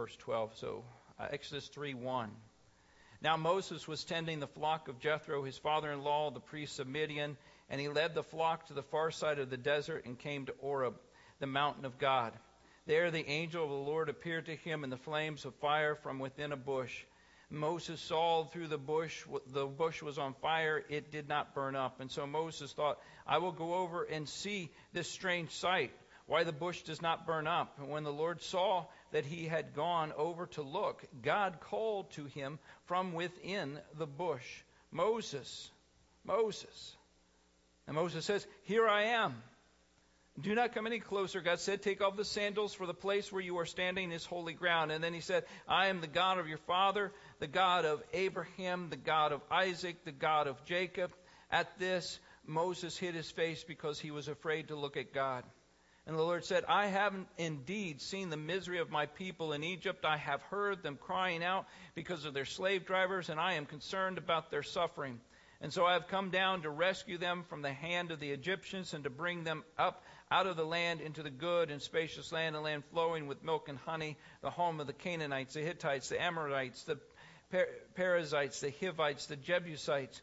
verse 12. So uh, Exodus 3 1. Now Moses was tending the flock of Jethro, his father in law, the priest of Midian, and he led the flock to the far side of the desert and came to Horeb, the mountain of God. There the angel of the Lord appeared to him in the flames of fire from within a bush. Moses saw through the bush, the bush was on fire, it did not burn up. And so Moses thought, I will go over and see this strange sight, why the bush does not burn up. And when the Lord saw that he had gone over to look, God called to him from within the bush, Moses, Moses. And Moses says, Here I am. Do not come any closer, God said. Take off the sandals, for the place where you are standing is holy ground. And then he said, I am the God of your father, the God of Abraham, the God of Isaac, the God of Jacob. At this, Moses hid his face because he was afraid to look at God. And the Lord said, I have indeed seen the misery of my people in Egypt. I have heard them crying out because of their slave drivers, and I am concerned about their suffering. And so I have come down to rescue them from the hand of the Egyptians and to bring them up out of the land into the good and spacious land, a land flowing with milk and honey, the home of the Canaanites, the Hittites, the Amorites, the Perizzites, the Hivites, the Jebusites.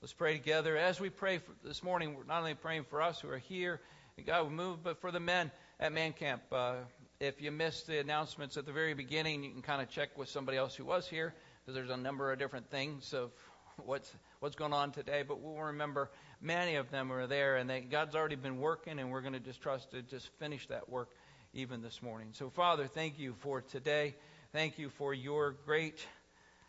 Let's pray together. As we pray this morning, we're not only praying for us who are here, and God will move, but for the men at Man Camp. Uh, if you missed the announcements at the very beginning, you can kind of check with somebody else who was here, because there's a number of different things of what's what's going on today. But we'll remember many of them are there, and they, God's already been working, and we're going to just trust to just finish that work even this morning. So, Father, thank you for today. Thank you for your great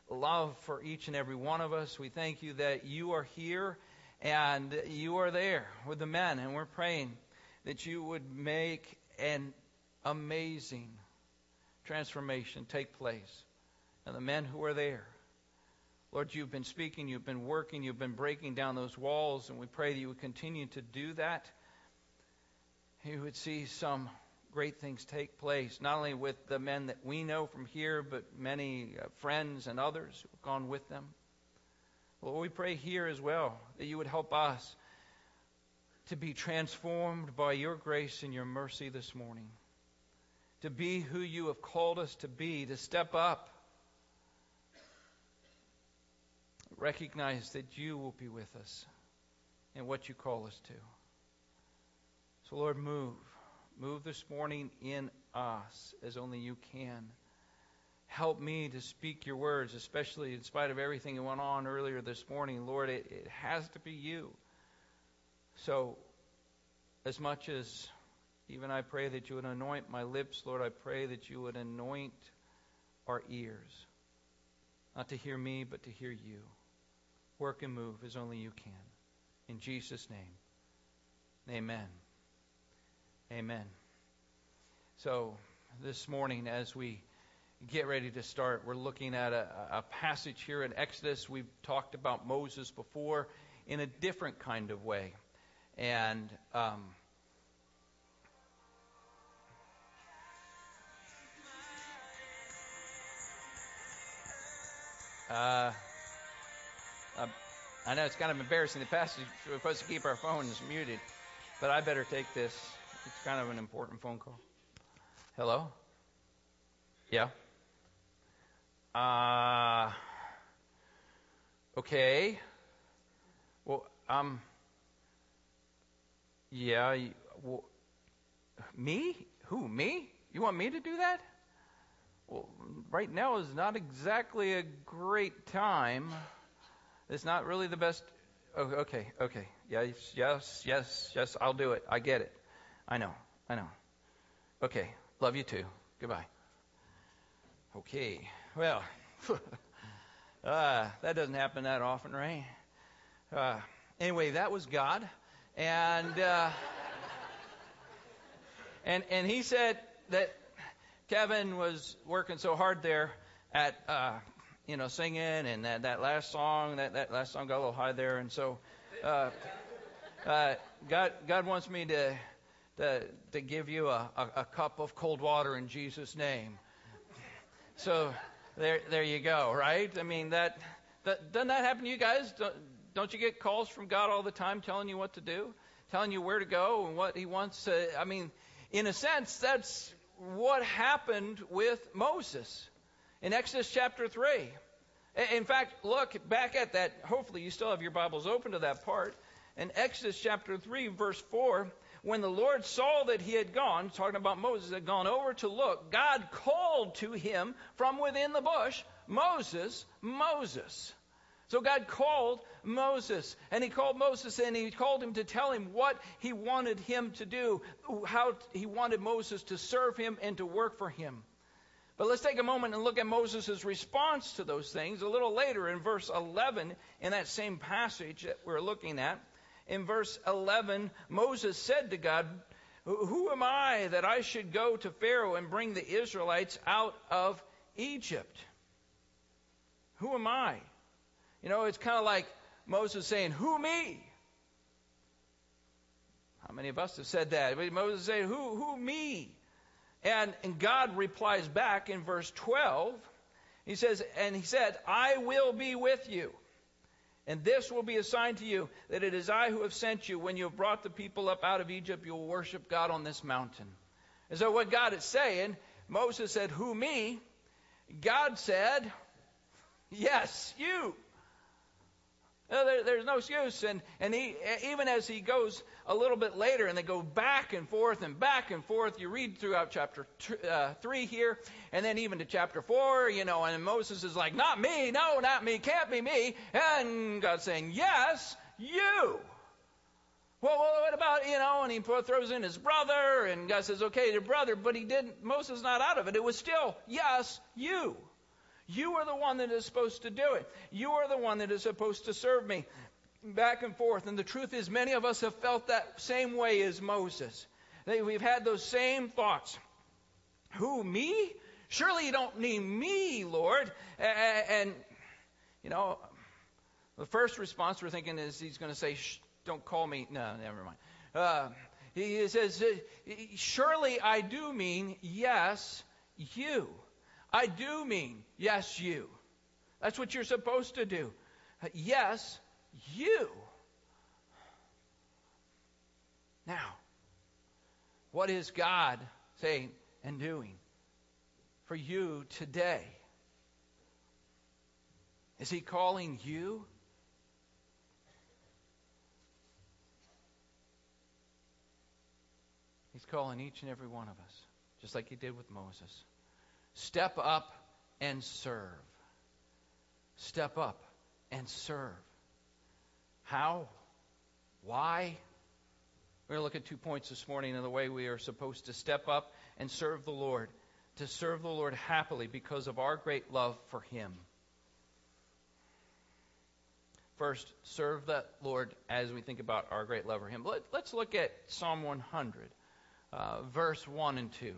love for each and every one of us. We thank you that you are here and you are there with the men, and we're praying that you would make an amazing transformation take place. And the men who are there, Lord, you've been speaking, you've been working, you've been breaking down those walls, and we pray that you would continue to do that. You would see some great things take place, not only with the men that we know from here, but many uh, friends and others who have gone with them. Lord, we pray here as well that you would help us to be transformed by your grace and your mercy this morning, to be who you have called us to be, to step up, recognize that you will be with us in what you call us to. So, Lord, move. Move this morning in us as only you can. Help me to speak your words, especially in spite of everything that went on earlier this morning. Lord, it, it has to be you. So, as much as even I pray that you would anoint my lips, Lord, I pray that you would anoint our ears, not to hear me, but to hear you. Work and move as only you can. In Jesus' name, amen. Amen. So, this morning, as we get ready to start, we're looking at a, a, passage here in Exodus. We've talked about Moses before in a different kind of way. And. Um, uh, I know it's kind of embarrassing. The passage we're supposed to keep our phones muted, but I better take this. It's kind of an important phone call. Hello? Yeah? Uh, okay. Well, um, yeah. Well, me? Who? Me? You want me to do that? Well, right now is not exactly a great time. It's not really the best. Okay, okay. Yes, yes, yes, yes. I'll do it. I get it. I know. I know. Okay. Love you too. Goodbye. Okay. Well, uh, that doesn't happen that often, right? Uh, anyway, that was God, and uh, and and he said that Kevin was working so hard there at uh, you know singing and that that last song that that last song got a little high there, and so uh, uh, God God wants me to to to give you a, a, a cup of cold water in Jesus' name. So there there you go, right? I mean that, that doesn't that happen to you guys? Don't, don't you get calls from God all the time telling you what to do, telling you where to go and what He wants? To, I mean, in a sense, that's what happened with Moses in Exodus chapter 3. In fact, look back at that. Hopefully, you still have your Bibles open to that part. In Exodus chapter 3, verse 4, when the Lord saw that he had gone, talking about Moses, had gone over to look, God called to him from within the bush, Moses, Moses. So God called Moses, and he called Moses and he called him to tell him what he wanted him to do, how he wanted Moses to serve him and to work for him. But let's take a moment and look at Moses' response to those things a little later in verse 11 in that same passage that we're looking at. In verse 11, Moses said to God, Who am I that I should go to Pharaoh and bring the Israelites out of Egypt? Who am I? You know, it's kind of like Moses saying, Who me? How many of us have said that? Moses saying, Who, who me? And, and God replies back in verse 12. He says, And he said, I will be with you. And this will be a sign to you that it is I who have sent you. When you have brought the people up out of Egypt, you will worship God on this mountain. And so, what God is saying, Moses said, Who me? God said, Yes, you. There, there's no excuse. And, and he, even as he goes a little bit later and they go back and forth and back and forth, you read throughout chapter t- uh, 3 here, and then even to chapter 4, you know, and Moses is like, Not me, no, not me, can't be me. And God's saying, Yes, you. Well, what about, you know, and he throws in his brother, and God says, Okay, your brother, but he didn't, Moses not out of it. It was still, Yes, you. You are the one that is supposed to do it. You are the one that is supposed to serve me. Back and forth. And the truth is, many of us have felt that same way as Moses. We've had those same thoughts. Who, me? Surely you don't need me, Lord. And, you know, the first response we're thinking is he's going to say, don't call me. No, never mind. Uh, he says, surely I do mean yes, you. I do mean, yes, you. That's what you're supposed to do. Yes, you. Now, what is God saying and doing for you today? Is He calling you? He's calling each and every one of us, just like He did with Moses. Step up and serve. Step up and serve. How? Why? We're going to look at two points this morning in the way we are supposed to step up and serve the Lord, to serve the Lord happily because of our great love for Him. First, serve the Lord as we think about our great love for Him. Let, us look at Psalm 100, uh, verse 1 and 2.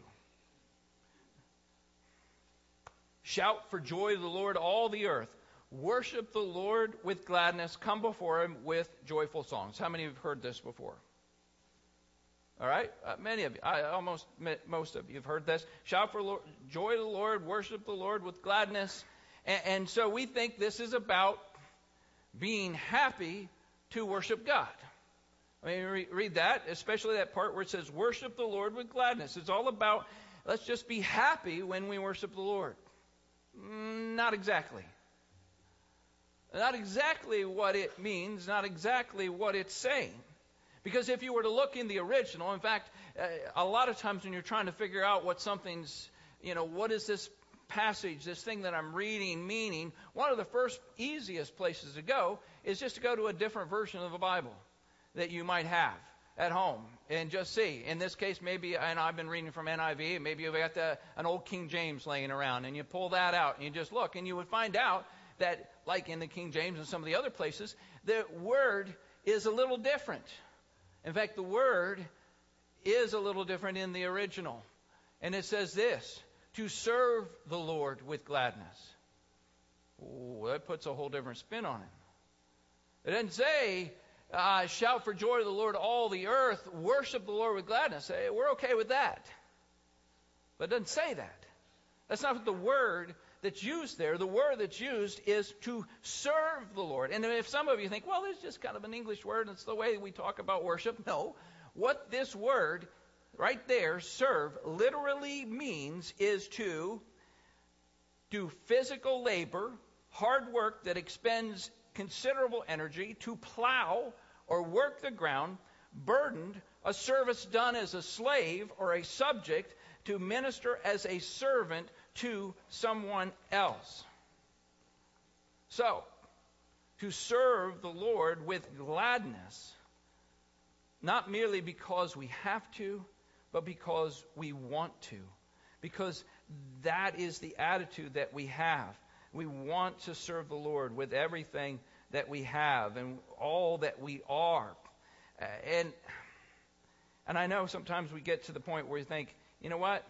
Shout for joy to the Lord, all the earth. Worship the Lord with gladness. Come before him with joyful songs. How many have heard this before? All right, uh, many of you, I, almost most of you have heard this. Shout for Lord, joy to the Lord, worship the Lord with gladness, and, and so we think this is about being happy to worship God. I mean, re- read that, especially that part where it says, "Worship the Lord with gladness." It's all about let's just be happy when we worship the Lord. Mm, not exactly. Not exactly what it means, not exactly what it's saying. Because if you were to look in the original, in fact, uh, a lot of times when you're trying to figure out what something's, you know, what is this passage, this thing that I'm reading meaning, one of the first easiest places to go is just to go to a different version of the Bible that you might have at home and just see. In this case, maybe, and I've been reading from NIV, maybe you've got the, an old King James laying around, and you pull that out and you just look, and you would find out that, like in the King James and some of the other places, the word is a little different. In fact, the word is a little different in the original. And it says this to serve the Lord with gladness. Ooh, that puts a whole different spin on it. It doesn't say, uh, shout for joy to the Lord, all the earth, worship the Lord with gladness. Hey, we're okay with that. But it doesn't say that. That's not the word that's used there. The word that's used is to serve the Lord. And if some of you think, well, it's just kind of an English word, and it's the way we talk about worship. No. What this word right there, serve, literally means is to do physical labor, hard work that expends considerable energy, to plow or work the ground, burdened, a service done as a slave or a subject, to minister as a servant to someone else. So, to serve the Lord with gladness, not merely because we have to, but because we want to. Because that is the attitude that we have. We want to serve the Lord with everything that we have and all that we are. And and I know sometimes we get to the point where we think, you know what?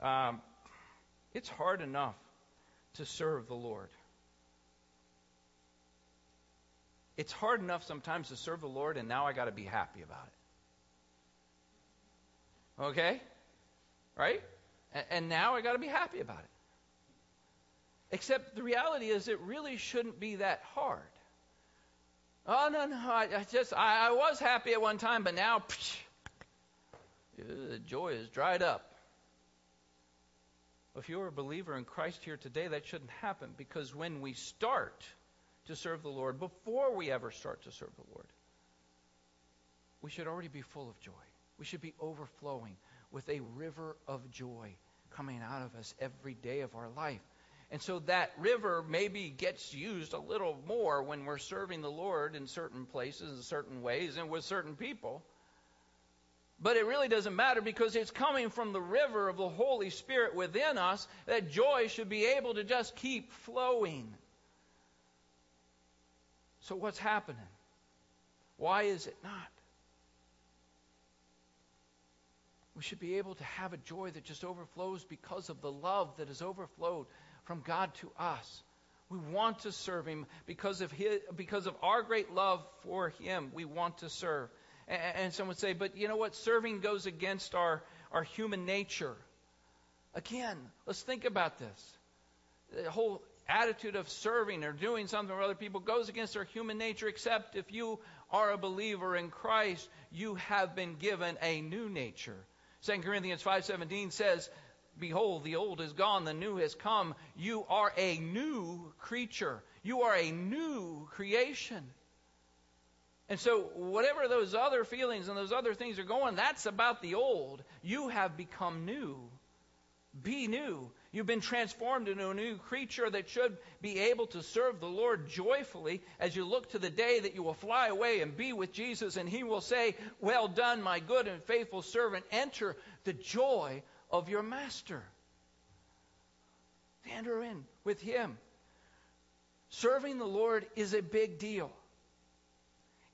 Um, it's hard enough to serve the Lord. It's hard enough sometimes to serve the Lord, and now I got to be happy about it. Okay? Right? And now I got to be happy about it. Except the reality is, it really shouldn't be that hard. Oh no, no, I, I just I, I, was happy at one time, but now psh, the joy is dried up. If you're a believer in Christ here today, that shouldn't happen because when we start to serve the Lord, before we ever start to serve the Lord, we should already be full of joy. We should be overflowing with a river of joy coming out of us every day of our life. And so that river maybe gets used a little more when we're serving the Lord in certain places, in certain ways, and with certain people. But it really doesn't matter because it's coming from the river of the Holy Spirit within us that joy should be able to just keep flowing. So, what's happening? Why is it not? We should be able to have a joy that just overflows because of the love that has overflowed from God to us. We want to serve Him because of, his, because of our great love for Him. We want to serve. And, and some would say, but you know what? Serving goes against our, our human nature. Again, let's think about this. The whole attitude of serving or doing something for other people goes against our human nature, except if you are a believer in Christ, you have been given a new nature. 2 Corinthians 5:17 says, "Behold, the old is gone, the new has come. You are a new creature. You are a new creation." And so, whatever those other feelings and those other things are going, that's about the old. You have become new. Be new. You've been transformed into a new creature that should be able to serve the Lord joyfully as you look to the day that you will fly away and be with Jesus, and He will say, Well done, my good and faithful servant. Enter the joy of your master. Enter in with Him. Serving the Lord is a big deal.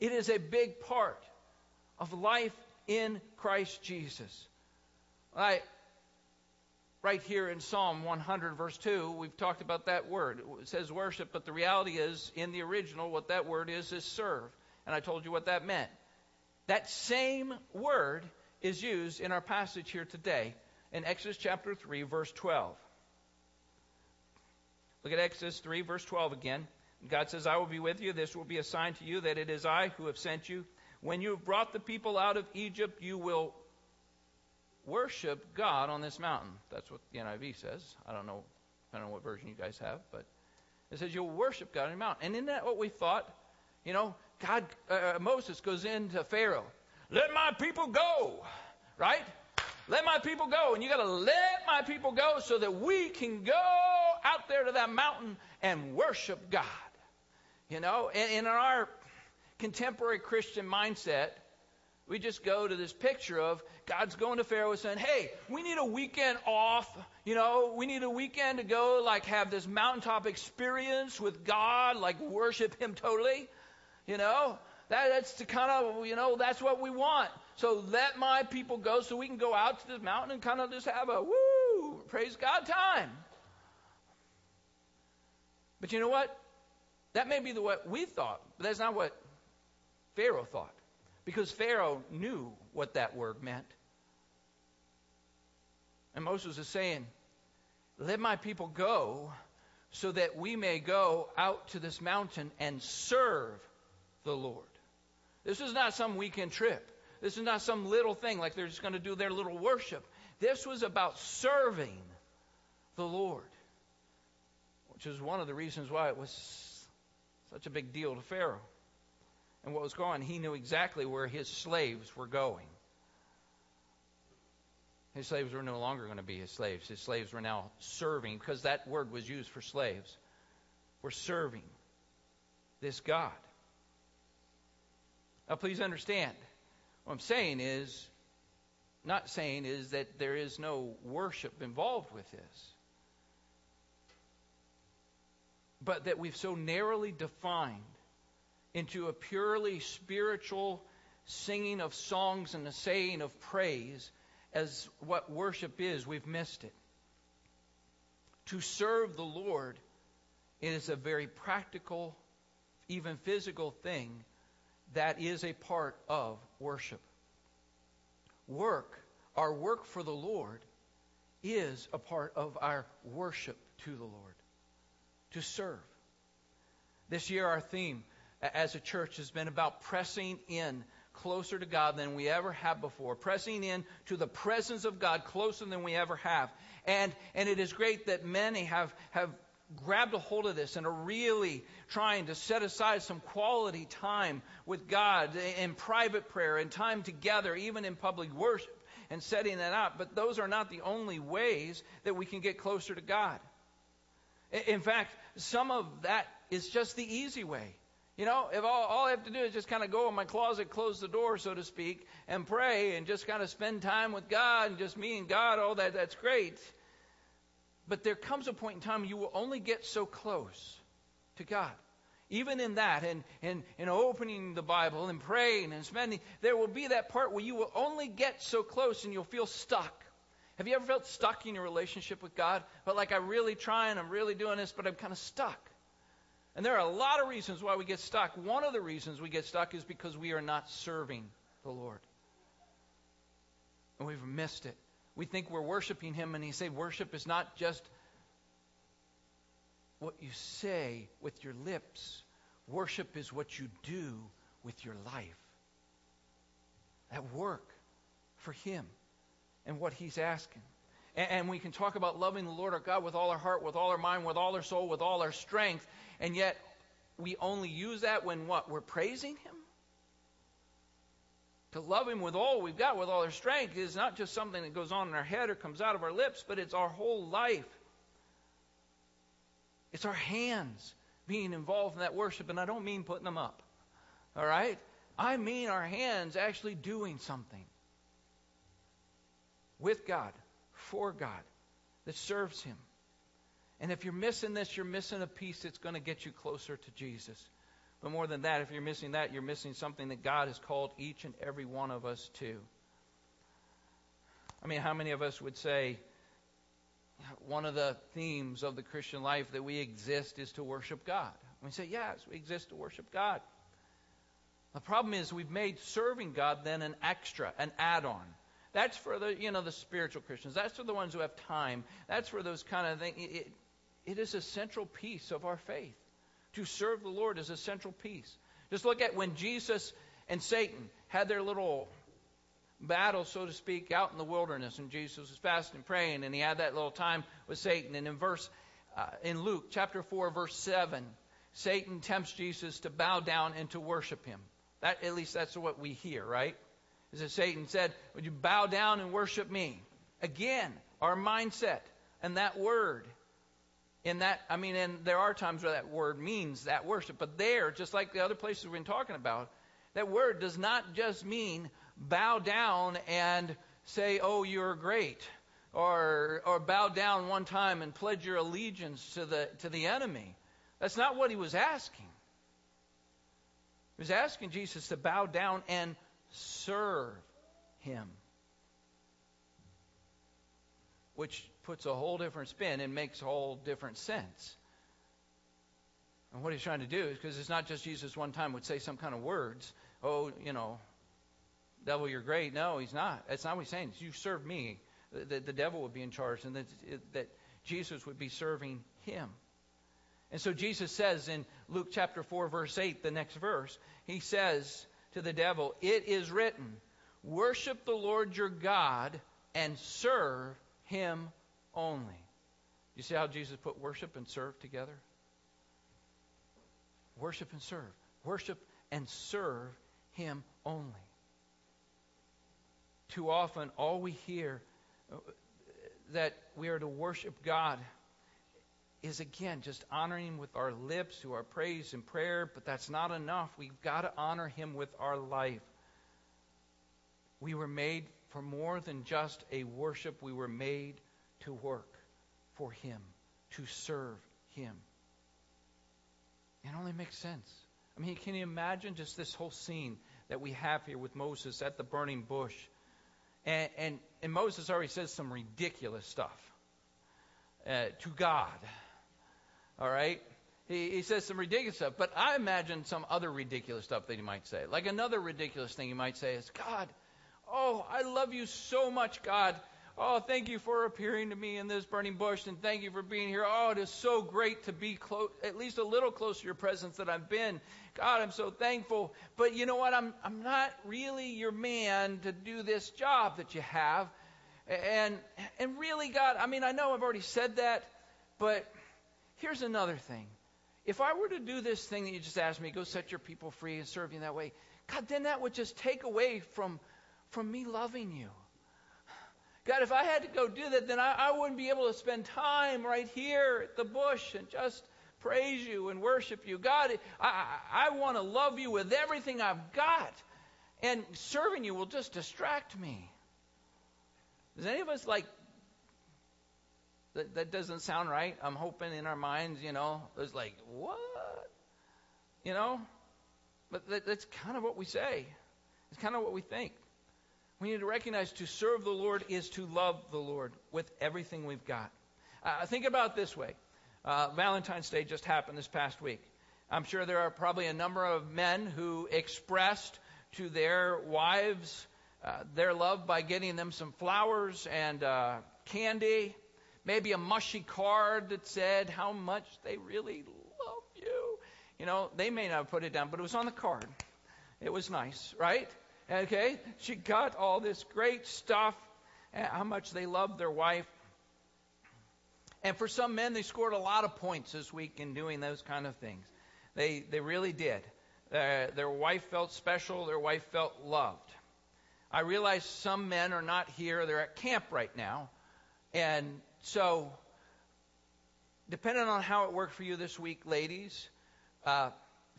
It is a big part of life in Christ Jesus. I, right here in Psalm 100, verse 2, we've talked about that word. It says worship, but the reality is, in the original, what that word is, is serve. And I told you what that meant. That same word is used in our passage here today in Exodus chapter 3, verse 12. Look at Exodus 3, verse 12 again. God says, I will be with you. This will be a sign to you that it is I who have sent you. When you have brought the people out of Egypt, you will worship God on this mountain. That's what the NIV says. I don't know, don't know what version you guys have, but it says you'll worship God on the mountain. And isn't that what we thought? You know, God, uh, Moses goes into Pharaoh. Let my people go, right? Let my people go. And you got to let my people go so that we can go out there to that mountain and worship God. You know, in, in our contemporary Christian mindset, we just go to this picture of God's going to Pharaoh saying, Hey, we need a weekend off. You know, we need a weekend to go, like, have this mountaintop experience with God, like, worship Him totally. You know, that, that's the kind of, you know, that's what we want. So let my people go so we can go out to this mountain and kind of just have a woo, praise God time. But you know what? That may be the what we thought, but that's not what Pharaoh thought. Because Pharaoh knew what that word meant. And Moses is saying, Let my people go so that we may go out to this mountain and serve the Lord. This is not some weekend trip. This is not some little thing like they're just going to do their little worship. This was about serving the Lord, which is one of the reasons why it was such a big deal to Pharaoh. And what was going he knew exactly where his slaves were going. His slaves were no longer going to be his slaves. His slaves were now serving, because that word was used for slaves. We're serving this God. Now, please understand, what I'm saying is, not saying is that there is no worship involved with this, but that we've so narrowly defined into a purely spiritual singing of songs and a saying of praise as what worship is, we've missed it. To serve the Lord is a very practical, even physical thing that is a part of worship. Work, our work for the Lord, is a part of our worship to the Lord, to serve. This year, our theme as a church has been about pressing in closer to God than we ever have before, pressing in to the presence of God closer than we ever have. And, and it is great that many have, have grabbed a hold of this and are really trying to set aside some quality time with God in private prayer and time together, even in public worship, and setting that up. But those are not the only ways that we can get closer to God. In fact, some of that is just the easy way. You know, if all, all I have to do is just kind of go in my closet, close the door, so to speak, and pray and just kind of spend time with God and just me and God, all that, that's great. But there comes a point in time you will only get so close to God. Even in that, and, and, and opening the Bible and praying and spending, there will be that part where you will only get so close and you'll feel stuck. Have you ever felt stuck in your relationship with God? But like, I'm really trying, I'm really doing this, but I'm kind of stuck. And there are a lot of reasons why we get stuck. One of the reasons we get stuck is because we are not serving the Lord. And we've missed it. We think we're worshiping Him, and He said worship is not just what you say with your lips, worship is what you do with your life. That work for Him and what He's asking. And, and we can talk about loving the Lord our God with all our heart, with all our mind, with all our soul, with all our strength. And yet, we only use that when what? We're praising Him? To love Him with all we've got, with all our strength, is not just something that goes on in our head or comes out of our lips, but it's our whole life. It's our hands being involved in that worship. And I don't mean putting them up. All right? I mean our hands actually doing something with God, for God, that serves Him. And if you're missing this, you're missing a piece that's going to get you closer to Jesus. But more than that, if you're missing that, you're missing something that God has called each and every one of us to. I mean, how many of us would say one of the themes of the Christian life that we exist is to worship God? We say, yes, we exist to worship God. The problem is we've made serving God then an extra, an add-on. That's for the you know the spiritual Christians. That's for the ones who have time. That's for those kind of things. It, it is a central piece of our faith. To serve the Lord is a central piece. Just look at when Jesus and Satan had their little battle, so to speak, out in the wilderness, and Jesus was fasting, and praying, and he had that little time with Satan. And in verse, uh, in Luke chapter four, verse seven, Satan tempts Jesus to bow down and to worship him. That at least that's what we hear, right? Is that Satan said, "Would you bow down and worship me?" Again, our mindset and that word in that, I mean, and there are times where that word means that worship, but there, just like the other places we've been talking about, that word does not just mean bow down and say, "Oh, you're great," or or bow down one time and pledge your allegiance to the to the enemy. That's not what he was asking. He was asking Jesus to bow down and serve him, which puts a whole different spin and makes a whole different sense. And what he's trying to do is because it's not just Jesus one time would say some kind of words, oh, you know, devil, you're great. No, he's not. That's not what he's saying. You serve me. The, the devil would be in charge, and that, that Jesus would be serving him. And so Jesus says in Luke chapter 4, verse 8, the next verse, he says to the devil, It is written, worship the Lord your God and serve him only. You see how Jesus put worship and serve together? Worship and serve. Worship and serve him only. Too often, all we hear uh, that we are to worship God is again just honoring Him with our lips through our praise and prayer, but that's not enough. We've got to honor Him with our life. We were made for more than just a worship, we were made to work for Him, to serve Him. It only makes sense. I mean, can you imagine just this whole scene that we have here with Moses at the burning bush? And, and, and Moses already says some ridiculous stuff uh, to God. All right? He, he says some ridiculous stuff, but I imagine some other ridiculous stuff that he might say. Like another ridiculous thing he might say is, God, oh, I love you so much, God. Oh, thank you for appearing to me in this burning bush, and thank you for being here. Oh, it is so great to be close, at least a little closer to your presence than I've been. God, I'm so thankful. But you know what? I'm I'm not really your man to do this job that you have. And and really, God, I mean, I know I've already said that, but here's another thing. If I were to do this thing that you just asked me, go set your people free and serve you in that way, God, then that would just take away from from me loving you. God, if I had to go do that, then I, I wouldn't be able to spend time right here at the bush and just praise you and worship you. God, I, I want to love you with everything I've got. And serving you will just distract me. Does any of us like that, that doesn't sound right? I'm hoping in our minds, you know, it's like, what? You know? But that, that's kind of what we say. It's kind of what we think. We need to recognize to serve the Lord is to love the Lord with everything we've got. Uh, think about this way. Uh, Valentine's Day just happened this past week. I'm sure there are probably a number of men who expressed to their wives uh, their love by getting them some flowers and uh, candy, maybe a mushy card that said how much they really love you. You know, they may not have put it down, but it was on the card. It was nice, right? Okay? She got all this great stuff, how much they loved their wife. And for some men, they scored a lot of points this week in doing those kind of things. They, they really did. Uh, their wife felt special, their wife felt loved. I realize some men are not here, they're at camp right now. And so, depending on how it worked for you this week, ladies, uh,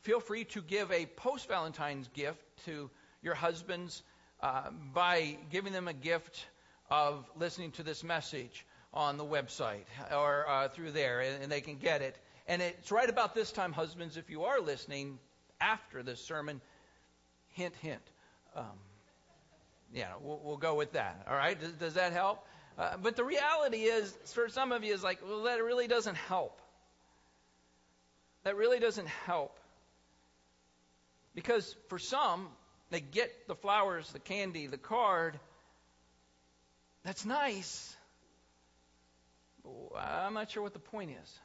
feel free to give a post Valentine's gift to your husbands uh, by giving them a gift of listening to this message on the website or uh, through there, and, and, they can get it. And it's right about this time, husbands, if you are listening after this sermon, hint, hint. Um, yeah, we'll, we'll, go with that. All right, does, does that help? Uh, but the reality is, for some of you, is like, well, that really doesn't help. That really doesn't help. Because for some, they get the flowers, the candy, the card. That's nice. But I'm not sure what the point is.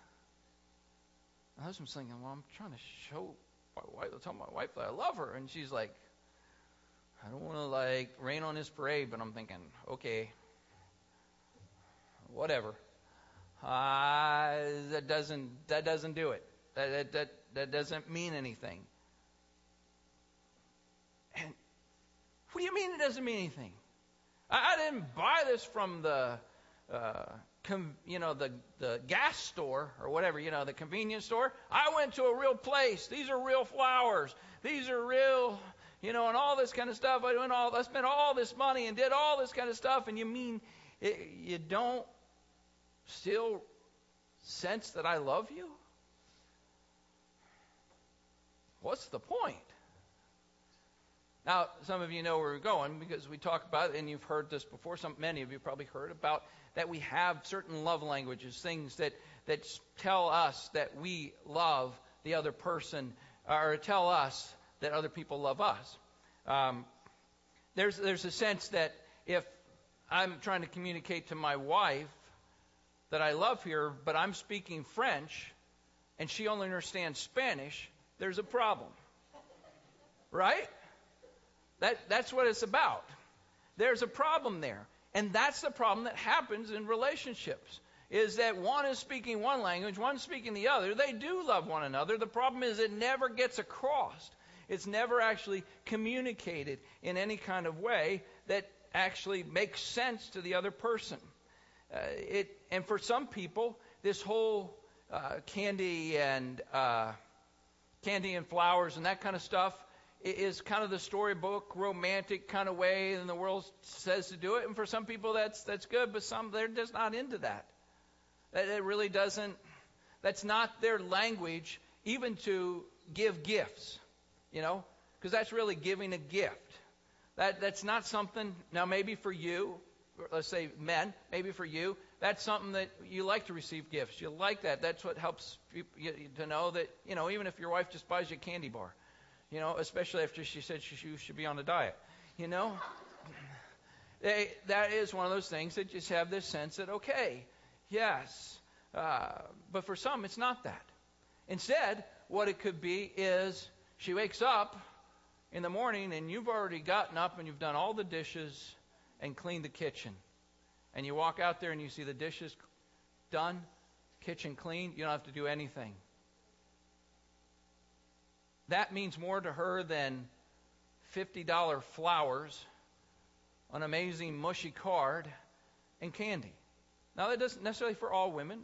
My husband's thinking, well, I'm trying to show my wife, tell my wife that I love her. And she's like, I don't want to like rain on his parade, but I'm thinking, okay, whatever. Uh, that doesn't that doesn't do it. That, that that that doesn't mean anything. Do you mean it doesn't mean anything? I, I didn't buy this from the, uh, com, you know, the the gas store or whatever, you know, the convenience store. I went to a real place. These are real flowers. These are real, you know, and all this kind of stuff. I went all, I spent all this money and did all this kind of stuff. And you mean it, you don't still sense that I love you? What's the point? Now, some of you know where we're going because we talk about and you've heard this before. Some, many of you probably heard about that we have certain love languages, things that, that tell us that we love the other person, or tell us that other people love us. Um, there's, there's a sense that if I'm trying to communicate to my wife that I love her, but I'm speaking French, and she only understands Spanish, there's a problem. Right? That, that's what it's about. There's a problem there. And that's the problem that happens in relationships. Is that one is speaking one language, one speaking the other. They do love one another. The problem is it never gets across. It's never actually communicated in any kind of way that actually makes sense to the other person. Uh, it, and for some people, this whole uh, candy and uh, candy and flowers and that kind of stuff is kind of the storybook romantic kind of way and the world says to do it. And for some people that's that's good but some they're just not into that. That it really doesn't that's not their language even to give gifts you know? Because that's really giving a gift. That that's not something now maybe for you let's say men maybe for you that's something that you like to receive gifts. You like that. That's what helps you to know that you know even if your wife just buys you a candy bar you know, especially after she said she should be on a diet. You know, they, that is one of those things that just have this sense that, okay, yes, uh, but for some, it's not that. Instead, what it could be is she wakes up in the morning and you've already gotten up and you've done all the dishes and cleaned the kitchen. And you walk out there and you see the dishes done, kitchen clean, you don't have to do anything that means more to her than $50 flowers, an amazing mushy card, and candy. Now, that doesn't necessarily for all women.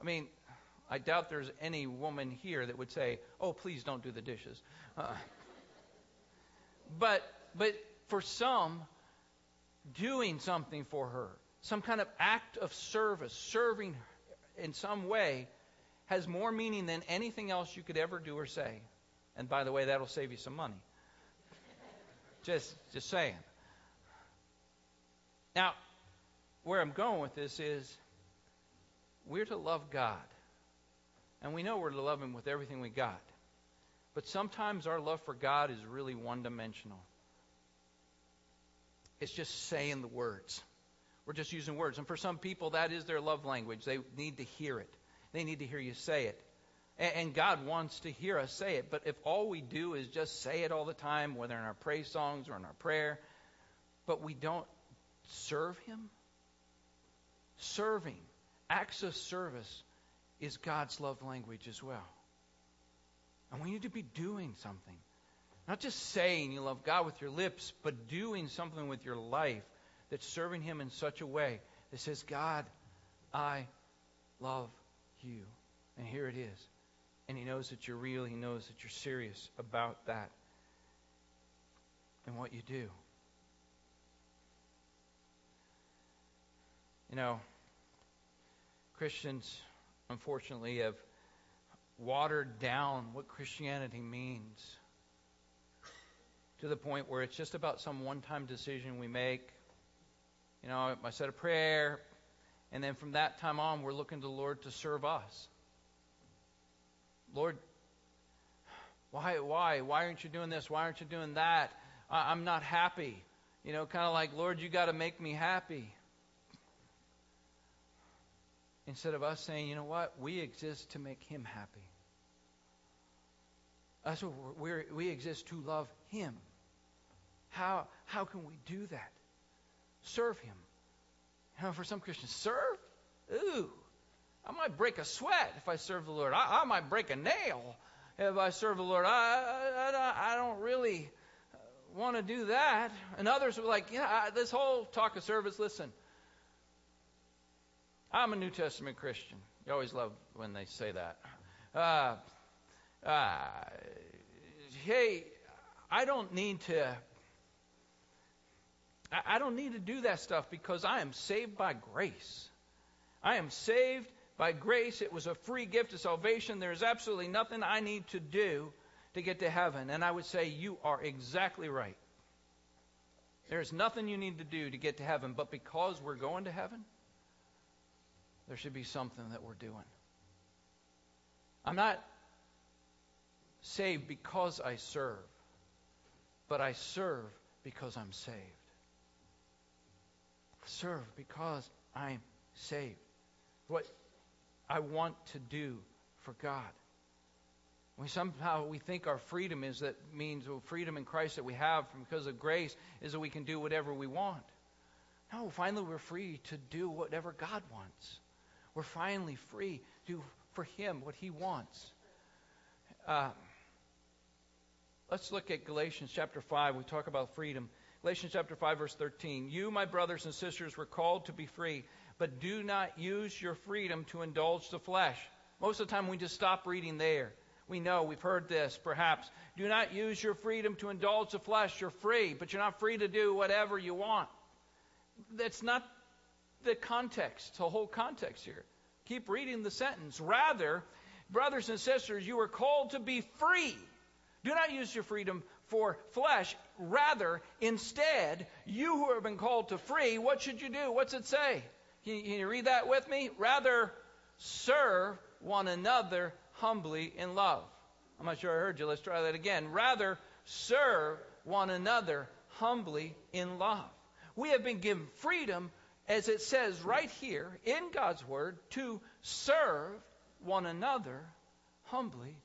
I mean, I doubt there's any woman here that would say, "Oh, please don't do the dishes." Uh, but but for some, doing something for her, some kind of act of service, serving in some way, has more meaning than anything else you could ever do or say. And by the way, that'll save you some money. just, just saying. Now, where I'm going with this is we're to love God. And we know we're to love Him with everything we got. But sometimes our love for God is really one dimensional. It's just saying the words. We're just using words. And for some people, that is their love language. They need to hear it. They need to hear you say it. And God wants to hear us say it. But if all we do is just say it all the time, whether in our praise songs or in our prayer, but we don't serve Him, serving, acts of service is God's love language as well. And we need to be doing something. Not just saying you love God with your lips, but doing something with your life that's serving Him in such a way that says, God, I love you. And here it is. And He knows that you're real. He knows that you're serious about that and what you do. You know, Christians, unfortunately, have watered down what Christianity means to the point where it's just about some one time decision we make. You know, I said a prayer, and then from that time on, we're looking to the Lord to serve us. Lord, why, why, why aren't you doing this? Why aren't you doing that? I, I'm not happy. You know, kind of like, Lord, you got to make me happy. Instead of us saying, you know what, we exist to make Him happy. That's what we're, we're, we exist to love Him. How, how can we do that? Serve Him. Know, for some Christians, serve? Ooh, I might break a sweat if I serve the Lord. I, I might break a nail if I serve the Lord. I, I, I don't really want to do that. And others were like, yeah, this whole talk of service, listen, I'm a New Testament Christian. You always love when they say that. Uh, uh, hey, I don't need to I don't need to do that stuff because I am saved by grace. I am saved by grace. It was a free gift of salvation. There's absolutely nothing I need to do to get to heaven. And I would say you are exactly right. There's nothing you need to do to get to heaven, but because we're going to heaven, there should be something that we're doing. I'm not saved because I serve, but I serve because I'm saved. Serve because I'm saved. What I want to do for God. We somehow we think our freedom is that means well, freedom in Christ that we have because of grace is that we can do whatever we want. No, finally we're free to do whatever God wants. We're finally free to do for Him what He wants. Uh, let's look at Galatians chapter 5. We talk about freedom. Galatians chapter 5, verse 13. You, my brothers and sisters, were called to be free, but do not use your freedom to indulge the flesh. Most of the time we just stop reading there. We know, we've heard this perhaps. Do not use your freedom to indulge the flesh. You're free, but you're not free to do whatever you want. That's not the context, the whole context here. Keep reading the sentence. Rather, brothers and sisters, you are called to be free. Do not use your freedom for flesh. Rather, instead, you who have been called to free, what should you do? What's it say? Can you, read that with me? Rather, serve one another humbly in love. I'm not sure I heard you. Let's try that again. Rather, serve one another humbly in love. We have been given freedom, as it says right here in God's Word, to serve one another humbly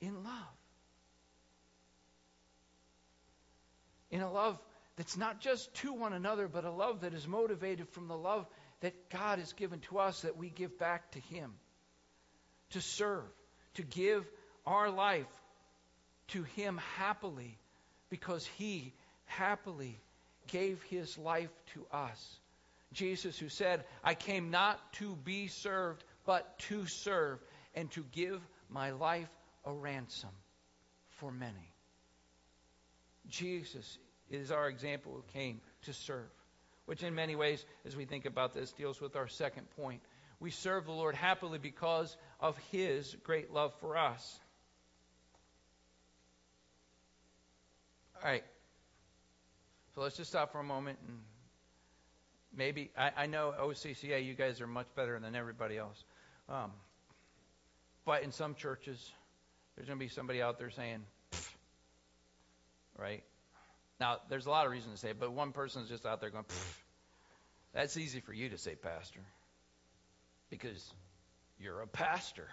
in love. In a love that's not just to one another, but a love that is motivated from the love that God has given to us that we give back to Him. To serve to give our life to Him happily because He happily gave His life to us. Jesus, who said, I came not to be served, but to serve and to give my life a ransom for many. Jesus is our example who came to serve, which in many ways, as we think about this, deals with our second point we serve the Lord happily because of His great love for us. All right. So let's just stop for a moment and maybe I, I know OCCA, you guys are much better than everybody else. Um, but in some churches, there's going to be somebody out there saying, right? Now, there's a lot of reasons to say it, but one person's just out there going, that's easy for you to say, Pastor because you're a pastor.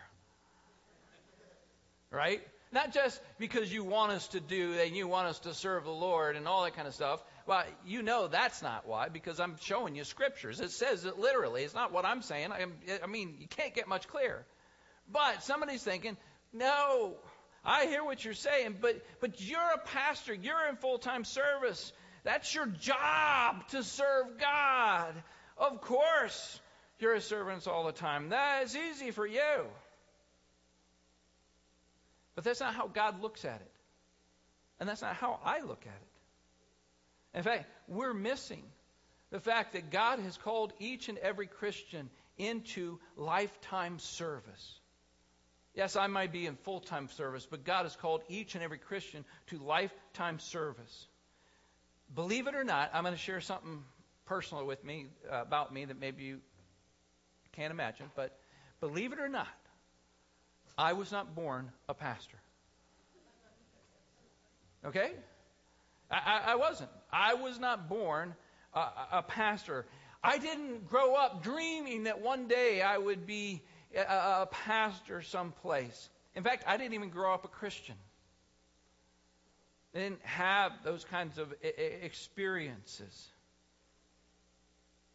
Right? Not just because you want us to do and you want us to serve the Lord and all that kind of stuff. Well, you know that's not why, because I'm showing you scriptures. It says it literally. It's not what I'm saying. I, I mean, you can't get much clearer. But somebody's thinking, no, I hear what you're saying, but but you're a pastor. You're in full time service. That's your job to serve God. Of course. You're a servant all the time. That is easy for you. But that's not how God looks at it. And that's not how I look at it. In fact, we're missing the fact that God has called each and every Christian into lifetime service. Yes, I might be in full time service, but God has called each and every Christian to lifetime service. Believe it or not, I'm going to share something personal with me uh, about me that maybe you can't imagine, but believe it or not, I was not born a pastor. Okay? I, I wasn't. I was not born a, a, pastor. I didn't grow up dreaming that one day I would be a, a pastor someplace. In fact, I didn't even grow up a Christian. I didn't have those kinds of experiences.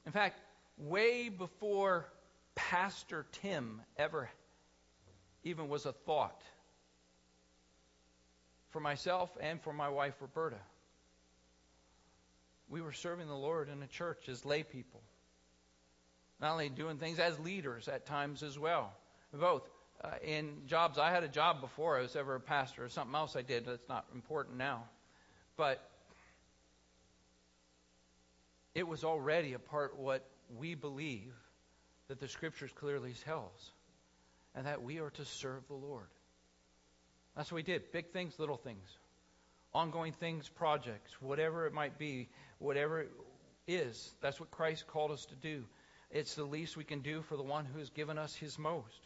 In fact, way before Pastor Tim ever even was a thought for myself and for my wife Roberta. We were serving the Lord in a church as lay people. Not only doing things as leaders at times as well. Both. Uh, in jobs, I had a job before I was ever a pastor. Or something else I did that's not important now. But it was already a part what we believe that the Scriptures clearly tells, and that we are to serve the Lord. That's what we did. Big things, little things. Ongoing things, projects, whatever it might be, whatever it is. That's what Christ called us to do. It's the least we can do for the one who has given us his most.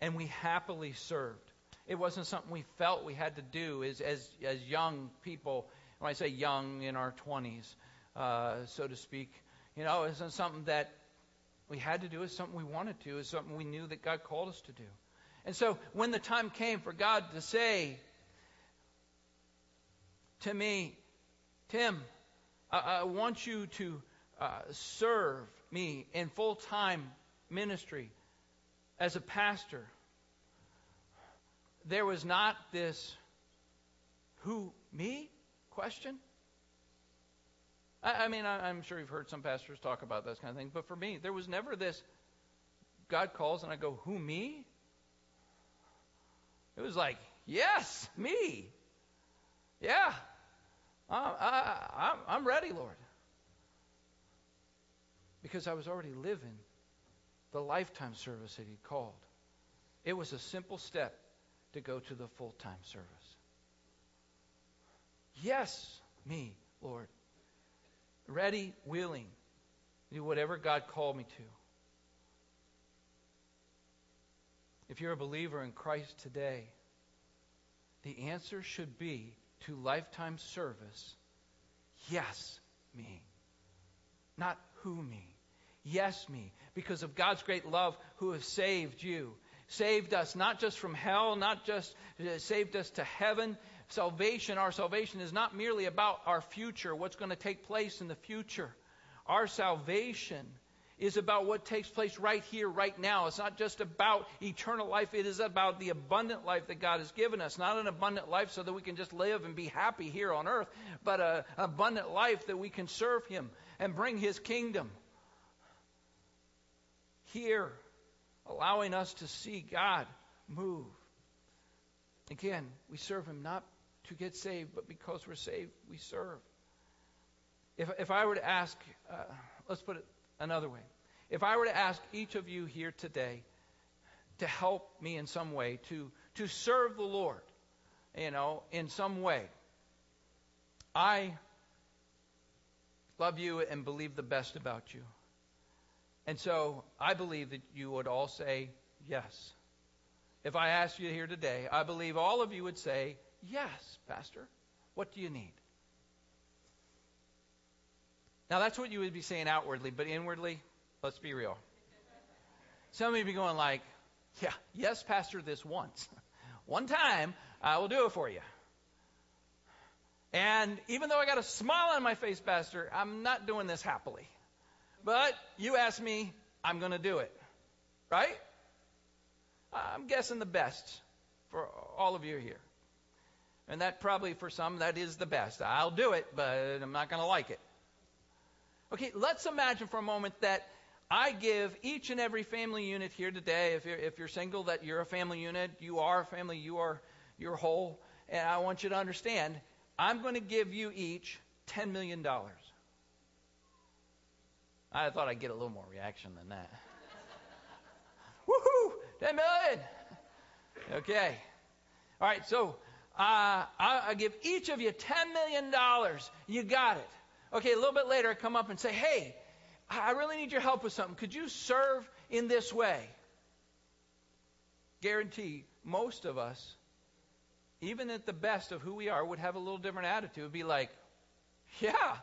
And we happily served. It wasn't something we felt we had to do as, as, as young people. When I say young, in our 20s, uh, so to speak, you know, it wasn't something that we had to do. It's something we wanted to. It's something we knew that God called us to do. And so when the time came for God to say to me, Tim, I, I want you to uh, serve me in full time ministry as a pastor, there was not this who, me question. I, I mean, I, I'm sure you've heard some pastors talk about this kind of thing, but for me, there was never this God calls and I go, who, me? It was like, yes, me. Yeah. I, I, I'm ready, Lord. Because I was already living the lifetime service that He called. It was a simple step to go to the full time service. Yes, me, Lord. Ready, willing, do whatever God called me to. If you're a believer in Christ today, the answer should be to lifetime service yes, me. Not who me. Yes, me. Because of God's great love who has saved you. Saved us not just from hell, not just uh, saved us to heaven. Salvation, our salvation is not merely about our future, what's going to take place in the future. Our salvation is about what takes place right here, right now. It's not just about eternal life, it is about the abundant life that God has given us. Not an abundant life so that we can just live and be happy here on earth, but an abundant life that we can serve Him and bring His kingdom here, allowing us to see God move. Again, we serve Him not to get saved, but because we're saved, we serve. If, if I were to ask, uh, let's put it another way. If I were to ask each of you here today to help me in some way, to, to serve the Lord, you know, in some way, I love you and believe the best about you. And so I believe that you would all say yes. If I asked you here today, I believe all of you would say, Yes, Pastor. What do you need? Now, that's what you would be saying outwardly, but inwardly, let's be real. Some of you be going like, yeah, yes, Pastor, this once. One time, I will do it for you. And even though I got a smile on my face, Pastor, I'm not doing this happily. But you ask me, I'm going to do it. Right? I'm guessing the best for all of you here. And that probably for some, that is the best. I'll do it, but I'm not going to like it. Okay, let's imagine for a moment that I give each and every family unit here today, if you're, if you're single, that you're a family unit, you are a family, you are you're whole, and I want you to understand, I'm going to give you each $10 million. I thought I'd get a little more reaction than that. Woohoo! 10 million! Okay. All right, so uh, I, give each of you $10 million. You got it. Okay, a little bit later, I come up and say, hey, I really need your help with something. Could you serve in this way? Guarantee most of us, even at the best of who we are, would have a little different attitude. Would be like, yeah,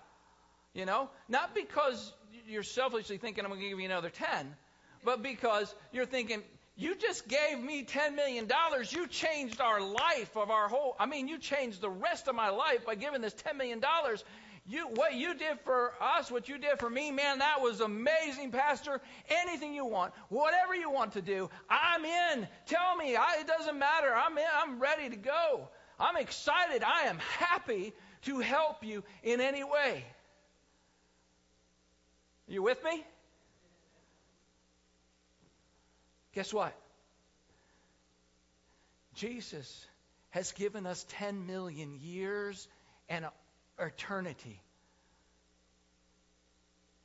you know, not because you're selfishly thinking I'm going to give you another 10, but because you're thinking, you just gave me $10 million. You changed our life of our whole, I mean, you changed the rest of my life by giving this $10 million. You, what you did for us, what you did for me, man, that was amazing, Pastor. Anything you want, whatever you want to do, I'm in. Tell me, I, it doesn't matter. I'm in. I'm ready to go. I'm excited. I am happy to help you in any way. You with me? Guess what? Jesus has given us 10 million years and eternity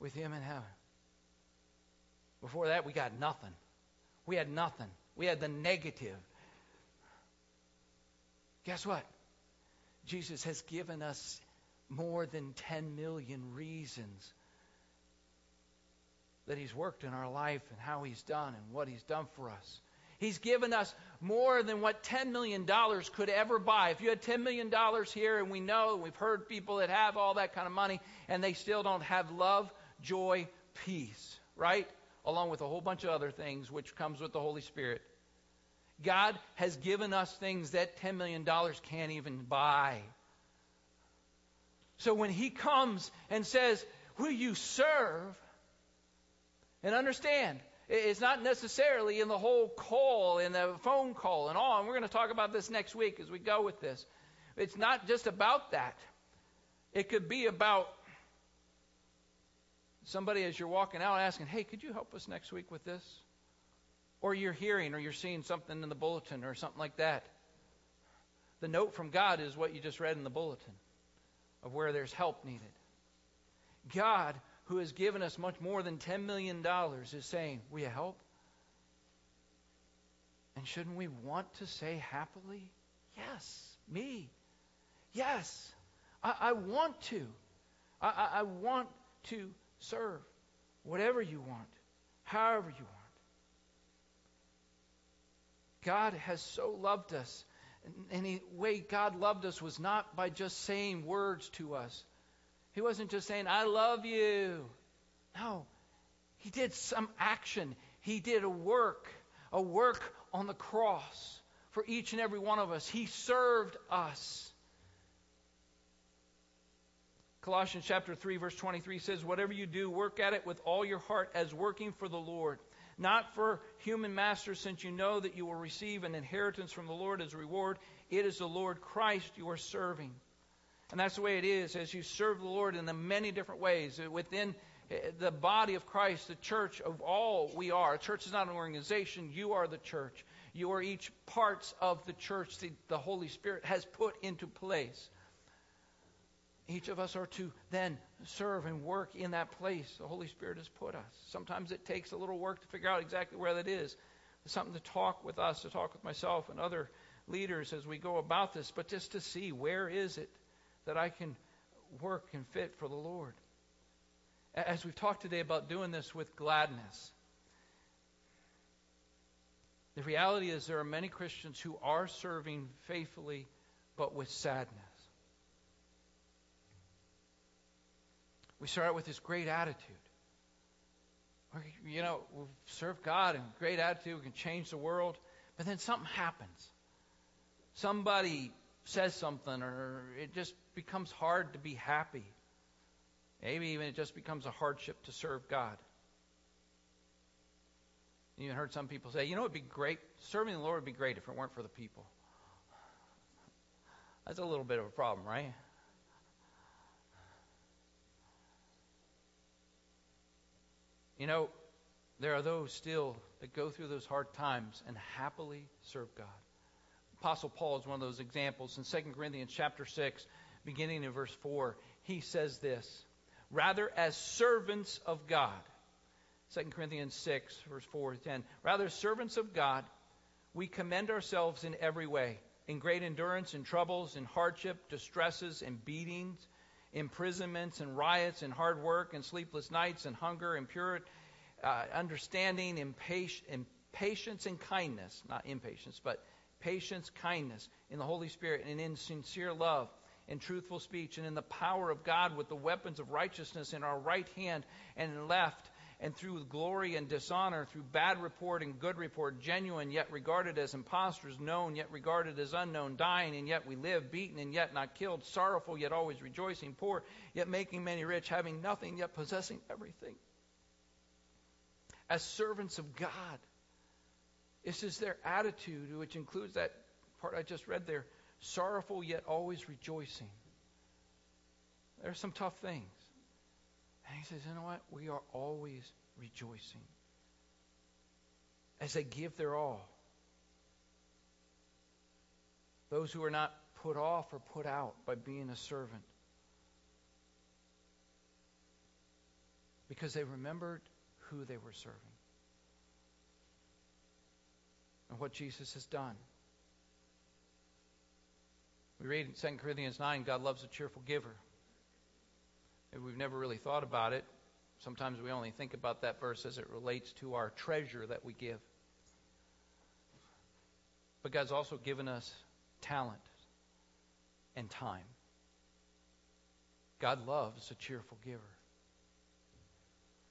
with Him in heaven. Before that, we got nothing. We had nothing. We had the negative. Guess what? Jesus has given us more than 10 million reasons that He's worked in our life and how He's done and what He's done for us. He's given us more than what $10 million could ever buy. If you had $10 million here, and we know, we've heard people that have all that kind of money, and they still don't have love, joy, peace, right? Along with a whole bunch of other things, which comes with the Holy Spirit. God has given us things that $10 million can't even buy. So when He comes and says, Will you serve? And understand, it's not necessarily in the whole call, in the phone call and all. And we're going to talk about this next week as we go with this. It's not just about that. It could be about somebody as you're walking out asking, hey, could you help us next week with this? Or you're hearing or you're seeing something in the bulletin or something like that. The note from God is what you just read in the bulletin of where there's help needed. God who has given us much more than $10 million, is saying, Will you help? And shouldn't we want to say happily, Yes, me. Yes, I, I want to. I, I, I want to serve. Whatever you want, however you want. God has so loved us. And the way God loved us was not by just saying words to us, he wasn't just saying, I love you. No. He did some action. He did a work, a work on the cross for each and every one of us. He served us. Colossians chapter 3 verse 23 says, "Whatever you do, work at it with all your heart as working for the Lord, not for human masters, since you know that you will receive an inheritance from the Lord as a reward. It is the Lord Christ you are serving." And that's the way it is as you serve the Lord in the many different ways. Within eh, the body of Christ, the church of all we are. A church is not an organization. You are the church. You are each parts of the church that the Holy Spirit has put into place. Each of us are to then serve and work in that place the Holy Spirit has put us. Sometimes it takes a little work to figure out exactly where that is. It's something to talk with us, to talk with myself and other leaders as we go about this, but just to see where is it that I can work and fit for the Lord. As we've talked today about doing this with gladness, the reality is there are many Christians who are serving faithfully but with sadness. We start with this great attitude. You know, we serve God and great attitude, we can change the world, but then something happens. Somebody says something, or it just becomes hard to be happy. Maybe even it just becomes a hardship to serve God. You heard some people say, you know, it'd be great, serving the Lord would be great if it weren't for the people. That's a little bit of a problem, right? You know, there are those still that go through those hard times and happily serve God. Apostle Paul is one of those examples. In 2 Corinthians chapter 6, beginning in verse 4, he says this Rather, as servants of God, 2 Corinthians 6, verse 4 to 10, rather, servants of God, we commend ourselves in every way, in great endurance, in troubles, in hardship, distresses, and beatings, imprisonments, and riots, and hard work, and sleepless nights, and hunger, and pure uh, understanding, and patience, and kindness, not impatience, but patience, kindness in the Holy Spirit, and in sincere love, in truthful speech, and in the power of God with the weapons of righteousness in our right hand and left, and through glory and dishonor, through bad report and good report, genuine yet regarded as impostors, known yet regarded as unknown, dying and yet we live, beaten and yet not killed, sorrowful yet always rejoicing, poor yet making many rich, having nothing yet possessing everything. As servants of God, this is their attitude, which includes that part I just read there sorrowful yet always rejoicing. There are some tough things. And he says, you know what? We are always rejoicing as they give their all. Those who are not put off or put out by being a servant. Because they remembered who they were serving and what Jesus has done. We read in 2 Corinthians 9, God loves a cheerful giver. If we've never really thought about it, sometimes we only think about that verse as it relates to our treasure that we give. But God's also given us talent and time. God loves a cheerful giver.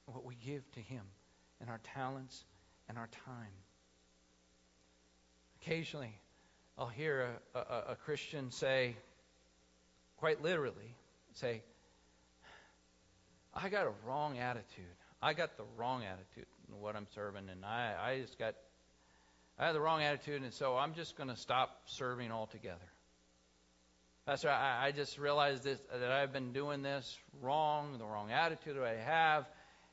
What we give to Him and our talents and our time. Occasionally, I'll hear a, a, a Christian say, quite literally, say, I got a wrong attitude. I got the wrong attitude in what I'm serving, and I, I just got, I had the wrong attitude, and so I'm just going to stop serving altogether. Pastor, I, I just realized this, that I've been doing this wrong, the wrong attitude that I have,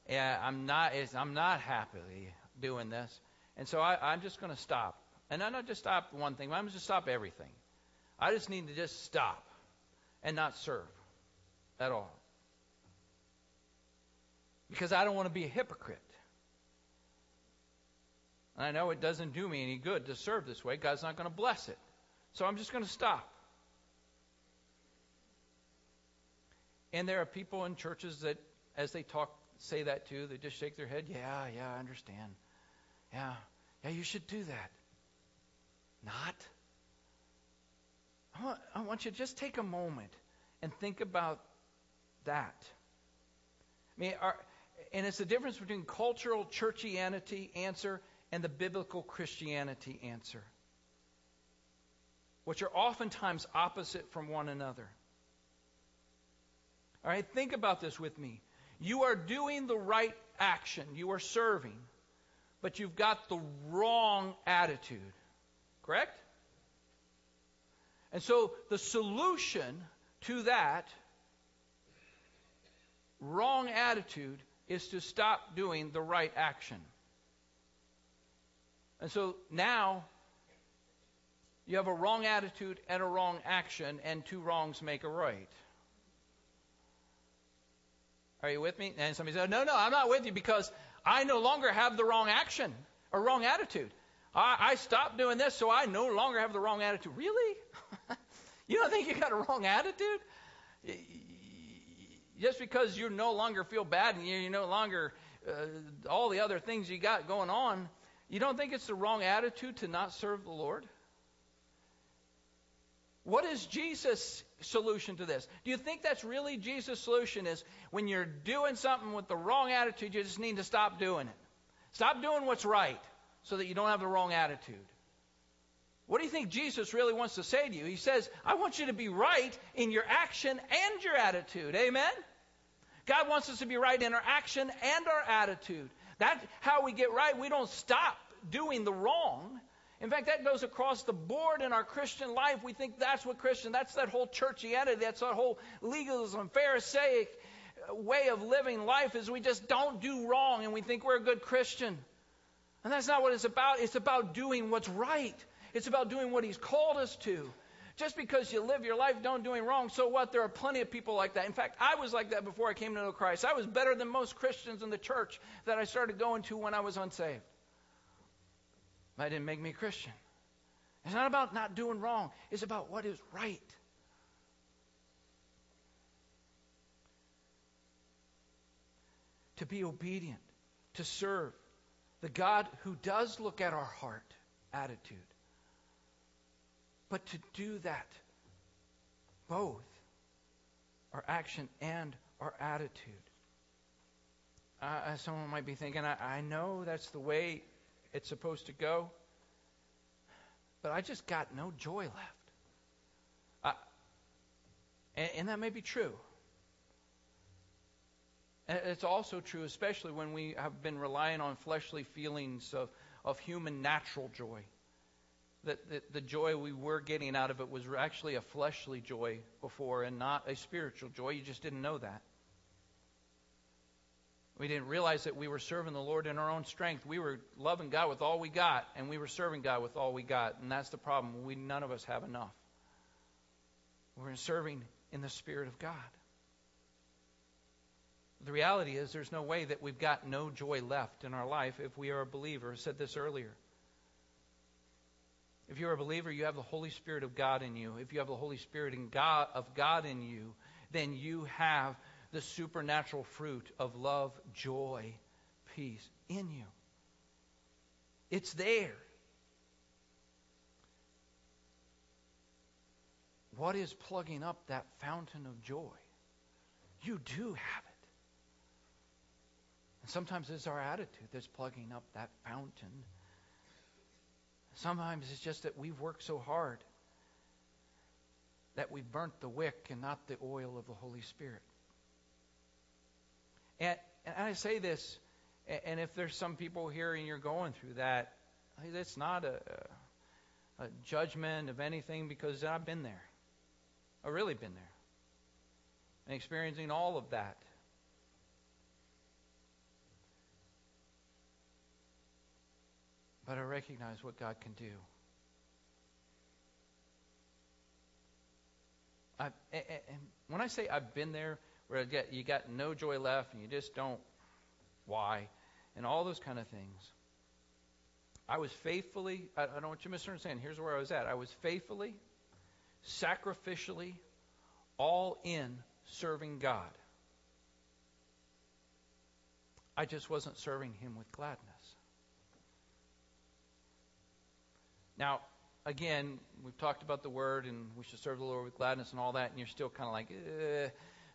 and I'm not, I'm not happily doing this, and so I, I'm just going to stop. And I'm not just stop one thing, I'm just stop everything. I just need to just stop and not serve at all. Because I don't want to be a hypocrite. And I know it doesn't do me any good to serve this way. God's not going to bless it. So I'm just going to stop. And there are people in churches that, as they talk, say that too. They just shake their head. Yeah, yeah, I understand. Yeah, yeah, you should do that. Not. I want, you to just take a moment and think about that. I mean, our, and it's the difference between cultural churchianity answer and the biblical Christianity answer, which are oftentimes opposite from one another. All right, think about this with me. You are doing the right action, you are serving, but you've got the wrong attitude. Correct? And so the solution to that wrong attitude is to stop doing the right action. And so now you have a wrong attitude and a wrong action, and two wrongs make a right. Are you with me? And somebody said, No, no, I'm not with you because I no longer have the wrong action or wrong attitude. I, I stopped doing this, so I no longer have the wrong attitude. Really? you don't think you got a wrong attitude? Just because you no longer feel bad and you no longer uh, all the other things you got going on, you don't think it's the wrong attitude to not serve the Lord? What is Jesus' solution to this? Do you think that's really Jesus' solution? Is when you're doing something with the wrong attitude, you just need to stop doing it. Stop doing what's right so that you don't have the wrong attitude. What do you think Jesus really wants to say to you? He says, I want you to be right in your action and your attitude. Amen? God wants us to be right in our action and our attitude. That's how we get right. We don't stop doing the wrong. In fact, that goes across the board in our Christian life. We think that's what Christian, that's that whole churchianity, that's that whole legalism, Pharisaic way of living life is we just don't do wrong and we think we're a good Christian. And that's not what it's about. It's about doing what's right. It's about doing what He's called us to. Just because you live your life don't doing wrong, so what? There are plenty of people like that. In fact, I was like that before I came to know Christ. I was better than most Christians in the church that I started going to when I was unsaved. That didn't make me a Christian. It's not about not doing wrong, it's about what is right. To be obedient, to serve, the God who does look at our heart attitude. But to do that, both our action and our attitude. Uh, someone might be thinking, I, I know that's the way it's supposed to go, but I just got no joy left. Uh, and, and that may be true. It's also true, especially when we have been relying on fleshly feelings of, of human natural joy. That, that the joy we were getting out of it was actually a fleshly joy before and not a spiritual joy. You just didn't know that. We didn't realize that we were serving the Lord in our own strength. We were loving God with all we got, and we were serving God with all we got. And that's the problem. We none of us have enough. We're serving in the Spirit of God. The reality is, there's no way that we've got no joy left in our life if we are a believer. I said this earlier. If you're a believer, you have the Holy Spirit of God in you. If you have the Holy Spirit in God, of God in you, then you have the supernatural fruit of love, joy, peace in you. It's there. What is plugging up that fountain of joy? You do have it. And sometimes it's our attitude that's plugging up that fountain. Sometimes it's just that we've worked so hard that we've burnt the wick and not the oil of the Holy Spirit. And, and I say this, and if there's some people here and you're going through that, it's not a, a judgment of anything because I've been there. I've really been there. And experiencing all of that. But I recognize what God can do. I, and when I say I've been there, where you got no joy left and you just don't, why, and all those kind of things. I was faithfully, I, I don't want you to misunderstand. Here's where I was at. I was faithfully, sacrificially, all in serving God. I just wasn't serving Him with gladness. Now, again, we've talked about the word and we should serve the Lord with gladness and all that, and you're still kind of like, eh,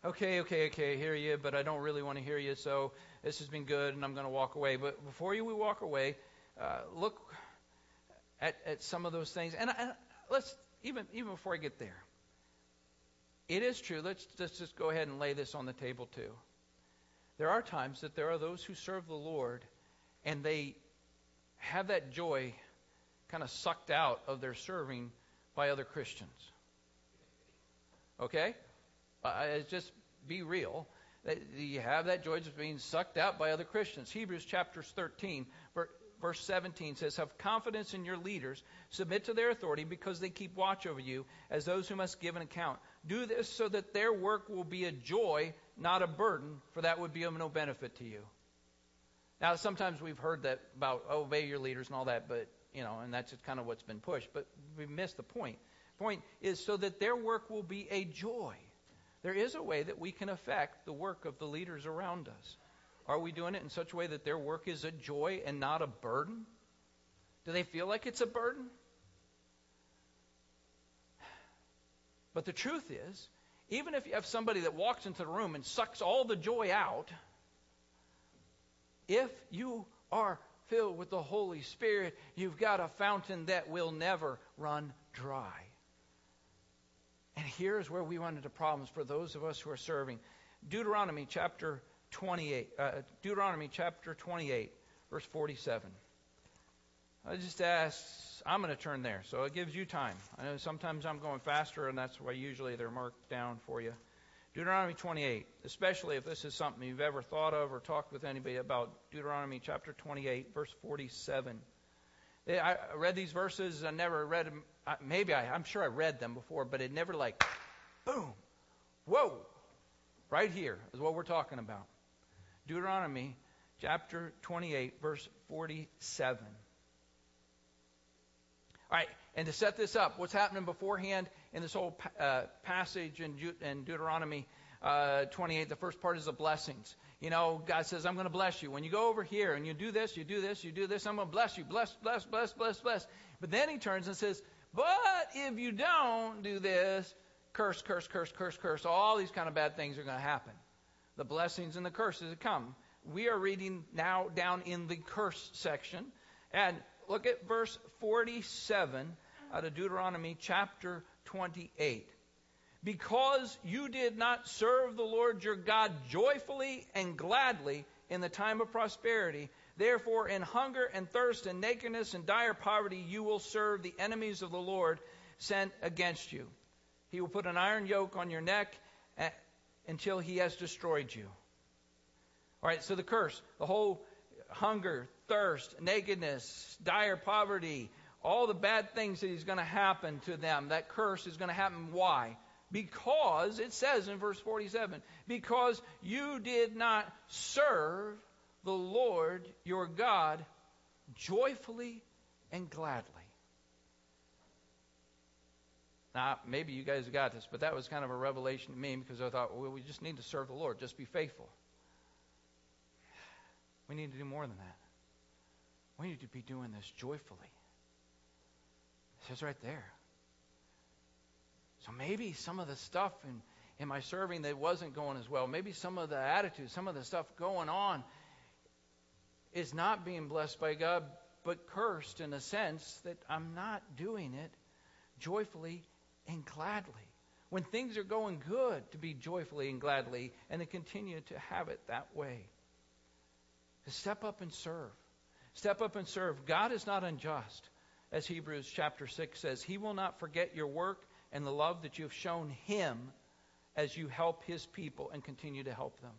okay, okay, okay, I hear you, but I don't really want to hear you, so this has been good, and I'm going to walk away. But before you we walk away, uh, look at, at some of those things, and, and let's even even before I get there, it is true. Let's, let's just go ahead and lay this on the table too. There are times that there are those who serve the Lord, and they have that joy kind of sucked out of their serving by other Christians. Okay? Uh, just be real. You have that joy of being sucked out by other Christians. Hebrews chapter 13, verse 17 says, Have confidence in your leaders, submit to their authority because they keep watch over you as those who must give an account. Do this so that their work will be a joy, not a burden, for that would be of no benefit to you. Now, sometimes we've heard that about obey your leaders and all that, but you know, and that's kind of what's been pushed. But we missed the point. Point is so that their work will be a joy. There is a way that we can affect the work of the leaders around us. Are we doing it in such a way that their work is a joy and not a burden? Do they feel like it's a burden? But the truth is, even if you have somebody that walks into the room and sucks all the joy out, if you are filled with the Holy Spirit, you've got a fountain that will never run dry. And here's where we run into problems for those of us who are serving. Deuteronomy chapter 28, uh, Deuteronomy chapter 28, verse 47. I just ask, I'm going to turn there, so it gives you time. I know sometimes I'm going faster, and that's why usually they're marked down for you. Deuteronomy 28, especially if this is something you've ever thought of or talked with anybody about, Deuteronomy chapter 28, verse 47. Eh, I read these verses. I never read them. Maybe I, I'm sure I read them before, but it never like, boom, whoa, right here is what we're talking about. Deuteronomy chapter 28, verse 47. All right, and to set this up, what's happening beforehand in this whole uh, passage in, in Deuteronomy uh, 28, the first part is the blessings. You know, God says, I'm going to bless you. When you go over here and you do this, you do this, you do this, I'm going to bless you. Bless, bless, bless, bless, bless. But then he turns and says, But if you don't do this, curse, curse, curse, curse, curse. All these kind of bad things are going to happen. The blessings and the curses come. We are reading now down in the curse section. And look at verse 47 out of Deuteronomy chapter 28 because you did not serve the Lord your God joyfully and gladly in the time of prosperity. Therefore, in hunger and thirst and nakedness and dire poverty, you will serve the enemies of the Lord sent against you. He will put an iron yoke on your neck eh, until he has destroyed you. All right, so the curse, the whole hunger, thirst, nakedness, dire poverty, all the bad things that is going to happen to them, that curse is going to happen. Why? Because, it says in verse 47, because you did not serve the Lord your God joyfully and gladly. Now, maybe you guys got this, but that was kind of a revelation to me because I thought, well, we just need to serve the Lord. Just be faithful. We need to do more than that. We need to be doing this joyfully. It says right there. So maybe some of the stuff in, in my serving that wasn't going as well, maybe some of the attitude, some of the stuff going on is not being blessed by God, but cursed in a sense that I'm not doing it joyfully and gladly. When things are going good, to be joyfully and gladly, and to continue to have it that way. Step up and serve. Step up and serve. God is not unjust. As Hebrews chapter 6 says, He will not forget your work and the love that you have shown Him as you help His people and continue to help them.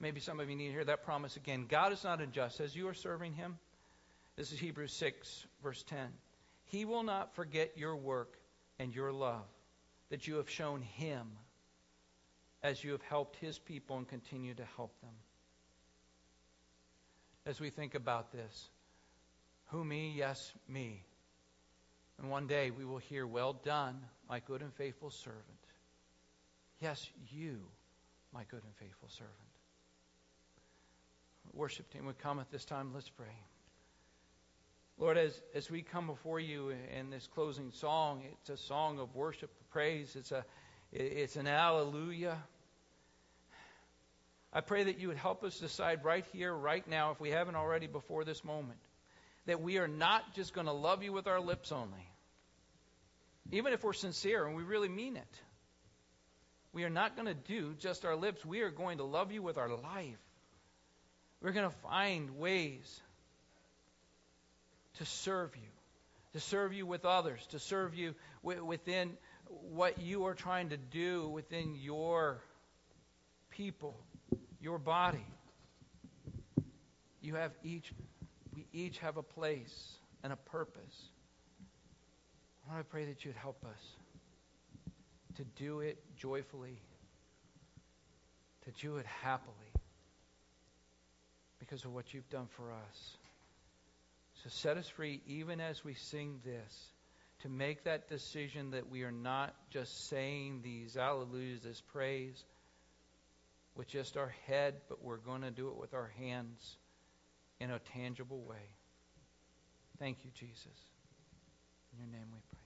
Maybe some of you need to hear that promise again. God is not unjust. As you are serving Him, this is Hebrews 6, verse 10. He will not forget your work and your love that you have shown Him as you have helped His people and continue to help them. As we think about this, who me? Yes, me. And one day we will hear, Well done, my good and faithful servant. Yes, you, my good and faithful servant. Worship team would come at this time. Let's pray. Lord, as, as we come before you in this closing song, it's a song of worship, praise. It's, a, it's an hallelujah. I pray that you would help us decide right here, right now, if we haven't already before this moment, that we are not just going to love you with our lips only. Even if we're sincere and we really mean it. We are not going to do just our lips. We are going to love you with our life. We're going to find ways to serve you, to serve you with others, to serve you within what you are trying to do within your people, your body. You have each, we each have a place and a purpose. I pray that you'd help us to do it joyfully, to do it happily, because of what you've done for us. So set us free even as we sing this to make that decision that we are not just saying these alleluias, this praise with just our head, but we're going to do it with our hands in a tangible way. Thank you, Jesus. In your name we pray.